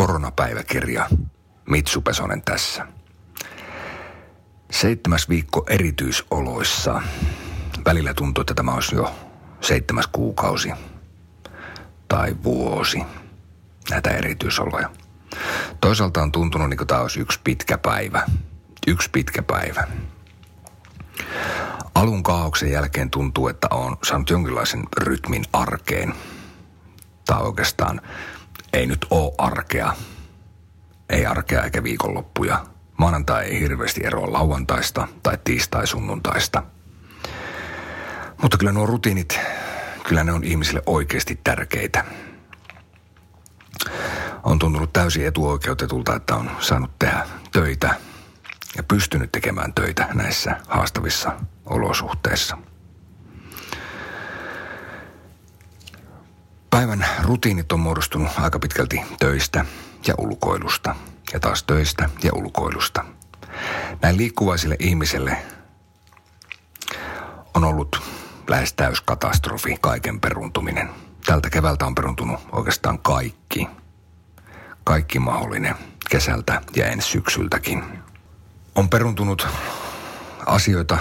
Koronapäiväkirja. Mitsu Pesonen tässä. Seitsemäs viikko erityisoloissa. Välillä tuntuu, että tämä olisi jo seitsemäs kuukausi tai vuosi näitä erityisoloja. Toisaalta on tuntunut niin kuin tämä olisi yksi pitkä päivä. Yksi pitkä päivä. Alun kaauksen jälkeen tuntuu, että on saanut jonkinlaisen rytmin arkeen. Tai oikeastaan ei nyt ole arkea. Ei arkea eikä viikonloppuja. Maanantai ei hirveästi eroa lauantaista tai tiistai-sunnuntaista. Mutta kyllä nuo rutiinit, kyllä ne on ihmisille oikeasti tärkeitä. On tuntunut täysin etuoikeutetulta, että on saanut tehdä töitä ja pystynyt tekemään töitä näissä haastavissa olosuhteissa. Päivän rutiinit on muodostunut aika pitkälti töistä ja ulkoilusta ja taas töistä ja ulkoilusta. Näin liikkuvaisille ihmiselle on ollut lähes täyskatastrofi kaiken peruntuminen. Tältä keväältä on peruntunut oikeastaan kaikki. Kaikki mahdollinen kesältä ja ensi syksyltäkin. On peruntunut asioita,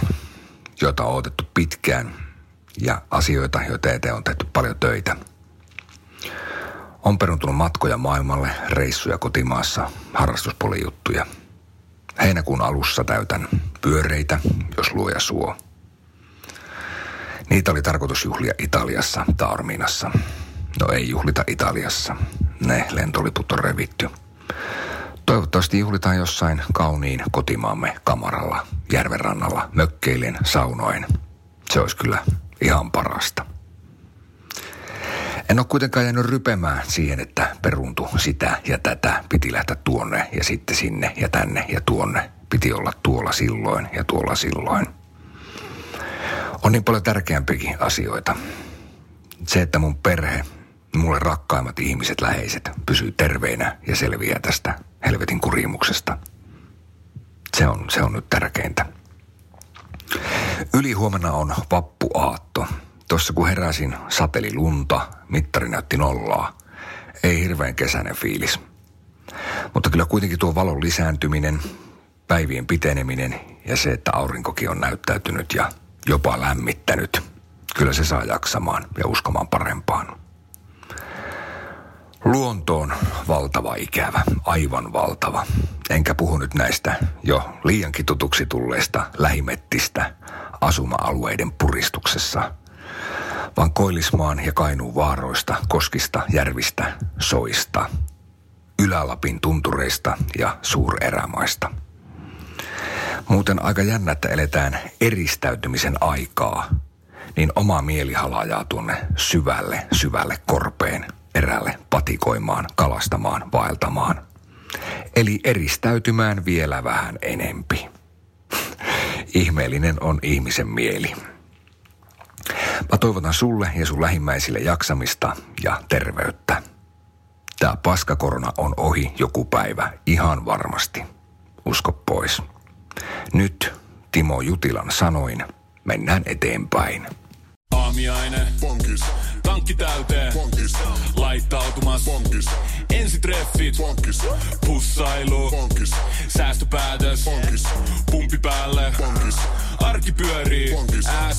joita on otettu pitkään ja asioita, joita eteen on tehty paljon töitä. On peruntunut matkoja maailmalle, reissuja kotimaassa, harrastuspolijuttuja. Heinäkuun alussa täytän pyöreitä, jos luoja suo. Niitä oli tarkoitus juhlia Italiassa, Taorminassa. No ei juhlita Italiassa. Ne lentoliput on revitty. Toivottavasti juhlitaan jossain kauniin kotimaamme kamaralla, järvenrannalla, mökkeilen, saunoen. Se olisi kyllä ihan parasta. En ole kuitenkaan jäänyt rypemään siihen, että peruntu sitä ja tätä. Piti lähteä tuonne ja sitten sinne ja tänne ja tuonne. Piti olla tuolla silloin ja tuolla silloin. On niin paljon tärkeämpiäkin asioita. Se, että mun perhe, mulle rakkaimmat ihmiset, läheiset, pysyy terveinä ja selviää tästä helvetin kurimuksesta. Se on, se on nyt tärkeintä. Yli huomenna on vappuaatto. Tuossa kun heräsin, sateli lunta, mittari näytti nollaa. Ei hirveän kesäinen fiilis. Mutta kyllä kuitenkin tuo valon lisääntyminen, päivien piteneminen ja se, että aurinkokin on näyttäytynyt ja jopa lämmittänyt, kyllä se saa jaksamaan ja uskomaan parempaan. Luonto on valtava ikävä, aivan valtava. Enkä puhu nyt näistä jo liiankin tutuksi tulleista lähimettistä asuma-alueiden puristuksessa, vaan Koillismaan ja Kainuun vaaroista, koskista, järvistä, soista, Ylä-Lapin tuntureista ja suurerämaista. Muuten aika jännä, että eletään eristäytymisen aikaa, niin oma mieli halajaa tuonne syvälle, syvälle korpeen – erälle patikoimaan, kalastamaan, vaeltamaan. Eli eristäytymään vielä vähän enempi. Ihmeellinen on ihmisen mieli. Mä toivotan sulle ja sun lähimmäisille jaksamista ja terveyttä. Tää paskakorona on ohi joku päivä, ihan varmasti. Usko pois. Nyt Timo Jutilan sanoin, mennään eteenpäin. Aamiaine. Bonkis. Tankki täyteen. Bonkis. Laittautumas. Bonkis. Ensitreffit. Bonkis. Pussailu. Bonkis. Säästöpäätös. Bonkis. Pumpi päälle. Bonkis. Arki pyörii. Bonkis. S-pankis.